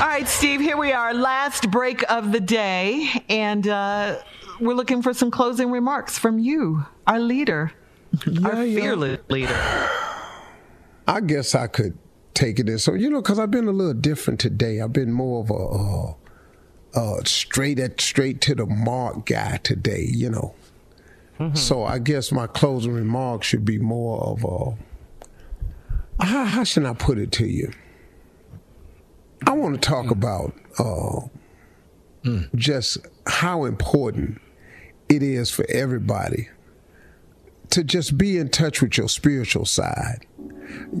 All right, Steve, here we are, last break of the day, and uh, we're looking for some closing remarks from you, our leader, our yeah. fearless leader. I guess I could take it in. So, you know, because I've been a little different today. I've been more of a uh, uh, straight at straight to the mark guy today, you know. Mm-hmm. So I guess my closing remarks should be more of a. How, how should I put it to you? I want to talk about uh, just how important it is for everybody to just be in touch with your spiritual side.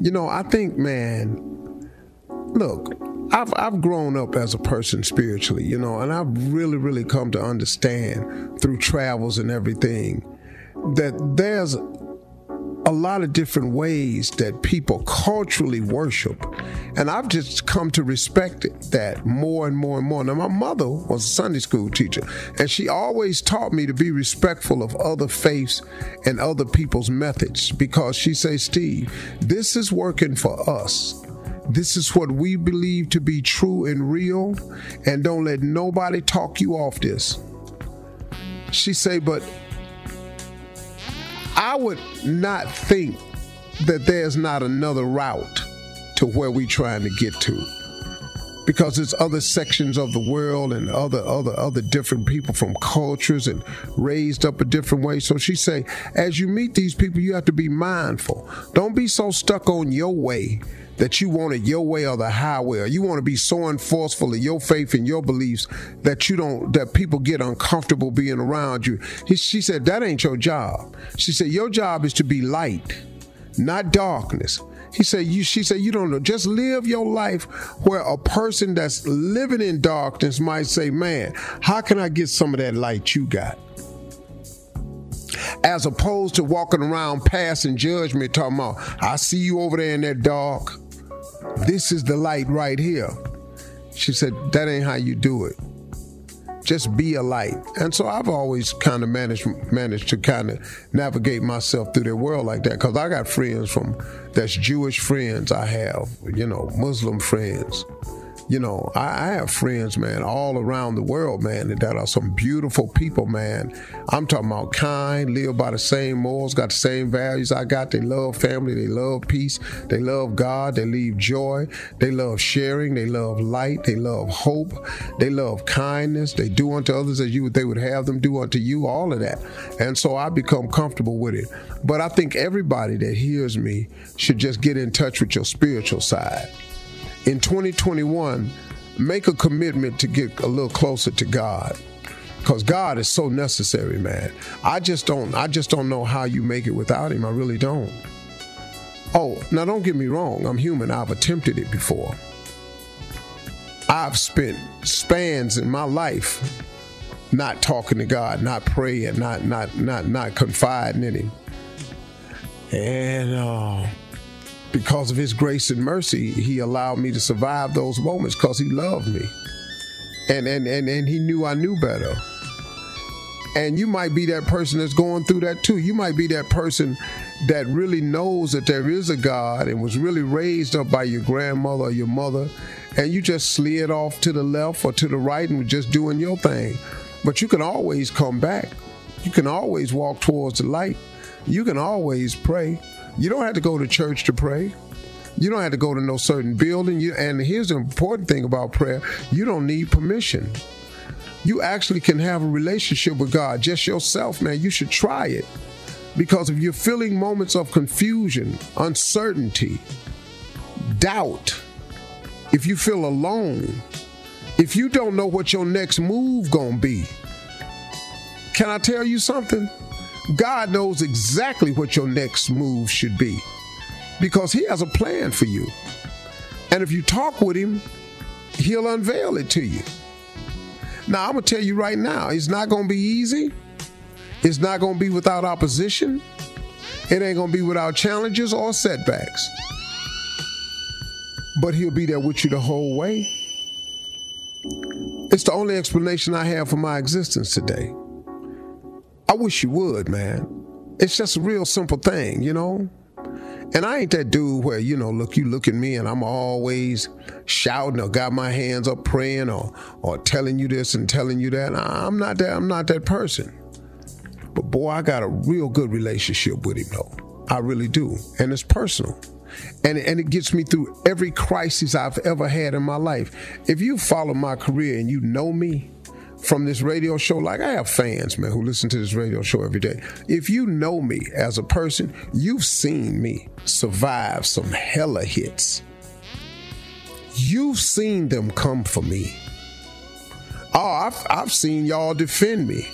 You know, I think, man, look, I've I've grown up as a person spiritually, you know, and I've really, really come to understand through travels and everything that there's a lot of different ways that people culturally worship. And I've just come to respect that more and more and more. Now, my mother was a Sunday school teacher, and she always taught me to be respectful of other faiths and other people's methods because she says, Steve, this is working for us. This is what we believe to be true and real, and don't let nobody talk you off this. She say, but I would not think that there's not another route to where we're trying to get to. Because there's other sections of the world and other other other different people from cultures and raised up a different way. So she say, as you meet these people, you have to be mindful. Don't be so stuck on your way that you want it your way or the highway, or you want to be so enforceful in your faith and your beliefs that you don't that people get uncomfortable being around you. He, she said that ain't your job. She said your job is to be light, not darkness. He said you she said you don't know. Just live your life where a person that's living in darkness might say, Man, how can I get some of that light you got? As opposed to walking around passing judgment, talking about, I see you over there in that dark. This is the light right here. She said, That ain't how you do it. Just be a light. And so I've always kind of managed managed to kind of navigate myself through the world like that because I got friends from that's Jewish friends I have, you know, Muslim friends, You know, I, I, have friends, man, all around the world, man, that are some beautiful people, man. I'm talking about kind, live by the same morals, got the same values I got. They love family, they love peace, they love God, they leave joy, they love sharing, they love light, they love hope, they love kindness, they do unto others as you they would have them do unto you, all of that. And so I become comfortable with it. But I think everybody that hears me should just get in touch with your spiritual side in 2021, make a commitment to get a little closer to God. Because God is so necessary, man. I just don't I just don't know how you make it without him. I really don't. Oh, now don't get me wrong, I'm human. I've attempted it before. I've spent spans in my life not talking to God, not praying, not not not not confiding in him. And uh because of his grace and mercy, he allowed me to survive those moments because he loved me. And, and, and, and he knew I knew better. And you might be that person that's going through that too. You might be that person that really knows that there is a God and was really raised up by your grandmother or your mother, and you just slid off to the left or to the right and were just doing your thing. But you can always come back. You can always walk towards the light. You can always pray. You don't have to go to church to pray. You don't have to go to no certain building. You, and here's the important thing about prayer you don't need permission. You actually can have a relationship with God just yourself, man. You should try it. Because if you're feeling moments of confusion, uncertainty, doubt, if you feel alone, if you don't know what your next move to be, can I tell you something? God knows exactly what your next move should be because He has a plan for you. And if you talk with Him, He'll unveil it to you. Now, I'm going to tell you right now, it's not going to be easy. It's not going to be without opposition. It ain't going to be without challenges or setbacks. But He'll be there with you the whole way. It's the only explanation I have for my existence today. I wish you would, man. It's just a real simple thing, you know? And I ain't that dude where, you know, look, you look at me and I'm always shouting or got my hands up praying or or telling you this and telling you that. I'm not that I'm not that person. But boy, I got a real good relationship with him though. I really do. And it's personal. And, and it gets me through every crisis I've ever had in my life. If you follow my career and you know me, from this radio show, like I have fans, man, who listen to this radio show every day. If you know me as a person, you've seen me survive some hella hits. You've seen them come for me. Oh, I've, I've seen y'all defend me.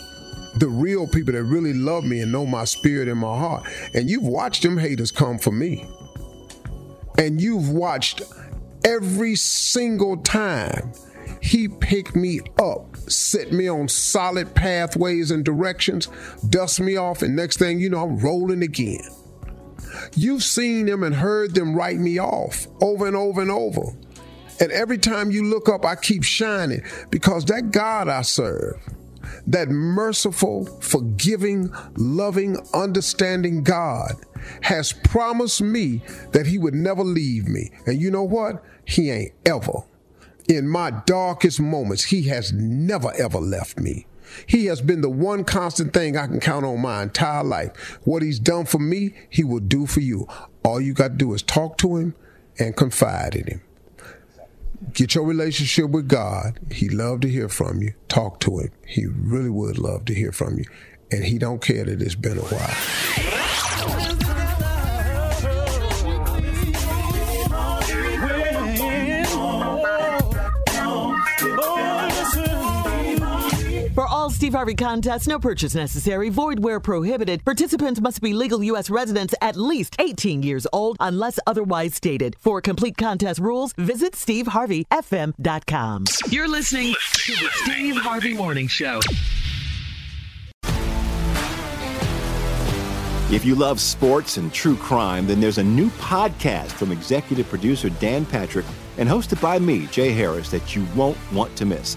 The real people that really love me and know my spirit and my heart. And you've watched them haters come for me. And you've watched every single time he picked me up, set me on solid pathways and directions, dust me off, and next thing you know, I'm rolling again. You've seen them and heard them write me off over and over and over. And every time you look up, I keep shining because that God I serve, that merciful, forgiving, loving, understanding God has promised me that He would never leave me. And you know what? He ain't ever in my darkest moments, He has never, ever left me. He has been the one constant thing I can count on my entire life. What He's done for me, He will do for you. All you got to do is talk to Him and confide in Him. Get your relationship with God. He love to hear from you. Talk to Him. He really would love to hear from you. And He don't care that it's been a while. Steve Harvey contest. no purchase necessary, void where prohibited. Participants must be legal U.S. residents at least 18 years old unless otherwise stated. For complete contest rules, visit SteveHarveyFM.com. You're listening to the Steve Harvey Morning Show. If you love sports and true crime, then there's a new podcast from executive producer Dan Patrick and hosted by me, Jay Harris, that you won't want to miss.